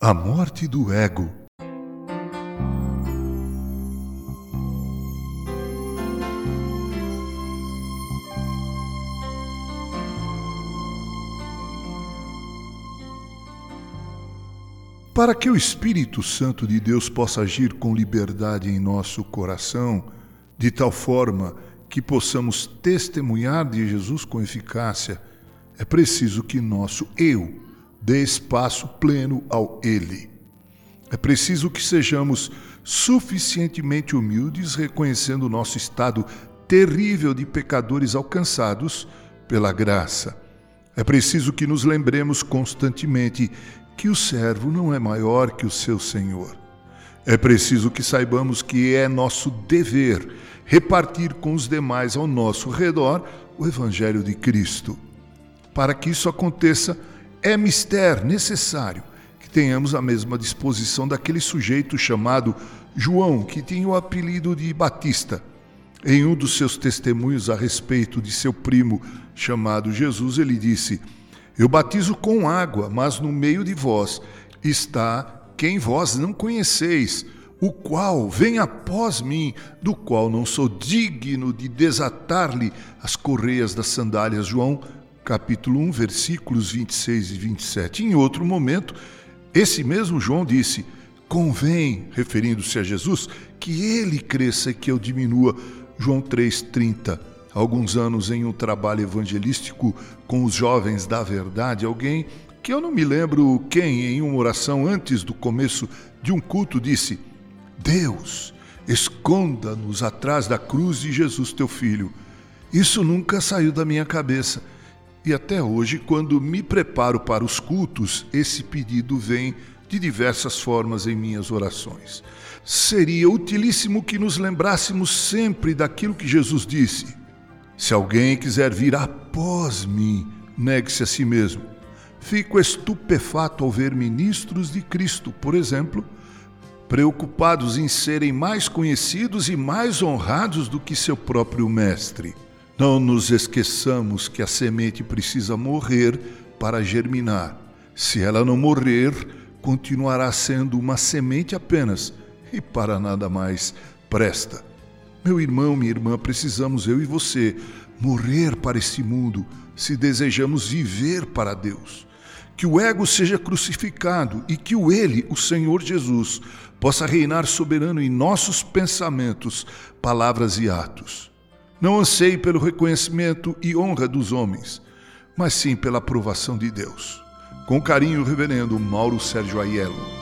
A morte do ego. Para que o Espírito Santo de Deus possa agir com liberdade em nosso coração, de tal forma que possamos testemunhar de Jesus com eficácia, é preciso que nosso eu dê espaço pleno ao Ele. É preciso que sejamos suficientemente humildes, reconhecendo o nosso estado terrível de pecadores alcançados pela graça. É preciso que nos lembremos constantemente que o servo não é maior que o seu senhor. É preciso que saibamos que é nosso dever repartir com os demais ao nosso redor o Evangelho de Cristo. Para que isso aconteça, é mister necessário que tenhamos a mesma disposição daquele sujeito chamado João, que tinha o apelido de Batista. Em um dos seus testemunhos a respeito de seu primo chamado Jesus, ele disse: Eu batizo com água, mas no meio de vós está quem vós não conheceis, o qual vem após mim, do qual não sou digno de desatar-lhe as correias das sandálias. João capítulo 1, versículos 26 e 27. Em outro momento, esse mesmo João disse: Convém, referindo-se a Jesus, que ele cresça e que eu diminua. João 3,30. Alguns anos em um trabalho evangelístico com os jovens da verdade, alguém que eu não me lembro quem, em uma oração antes do começo de um culto, disse: Deus, esconda-nos atrás da cruz de Jesus, teu filho. Isso nunca saiu da minha cabeça. E até hoje, quando me preparo para os cultos, esse pedido vem de diversas formas em minhas orações. Seria utilíssimo que nos lembrássemos sempre daquilo que Jesus disse: Se alguém quiser vir após mim, negue-se a si mesmo. Fico estupefato ao ver ministros de Cristo, por exemplo, preocupados em serem mais conhecidos e mais honrados do que seu próprio Mestre. Não nos esqueçamos que a semente precisa morrer para germinar. Se ela não morrer, continuará sendo uma semente apenas e para nada mais presta. Meu irmão, minha irmã, precisamos eu e você morrer para este mundo se desejamos viver para Deus. Que o ego seja crucificado e que o Ele, o Senhor Jesus, possa reinar soberano em nossos pensamentos, palavras e atos. Não anseie pelo reconhecimento e honra dos homens, mas sim pela aprovação de Deus. Com carinho, Reverendo Mauro Sérgio Aiello.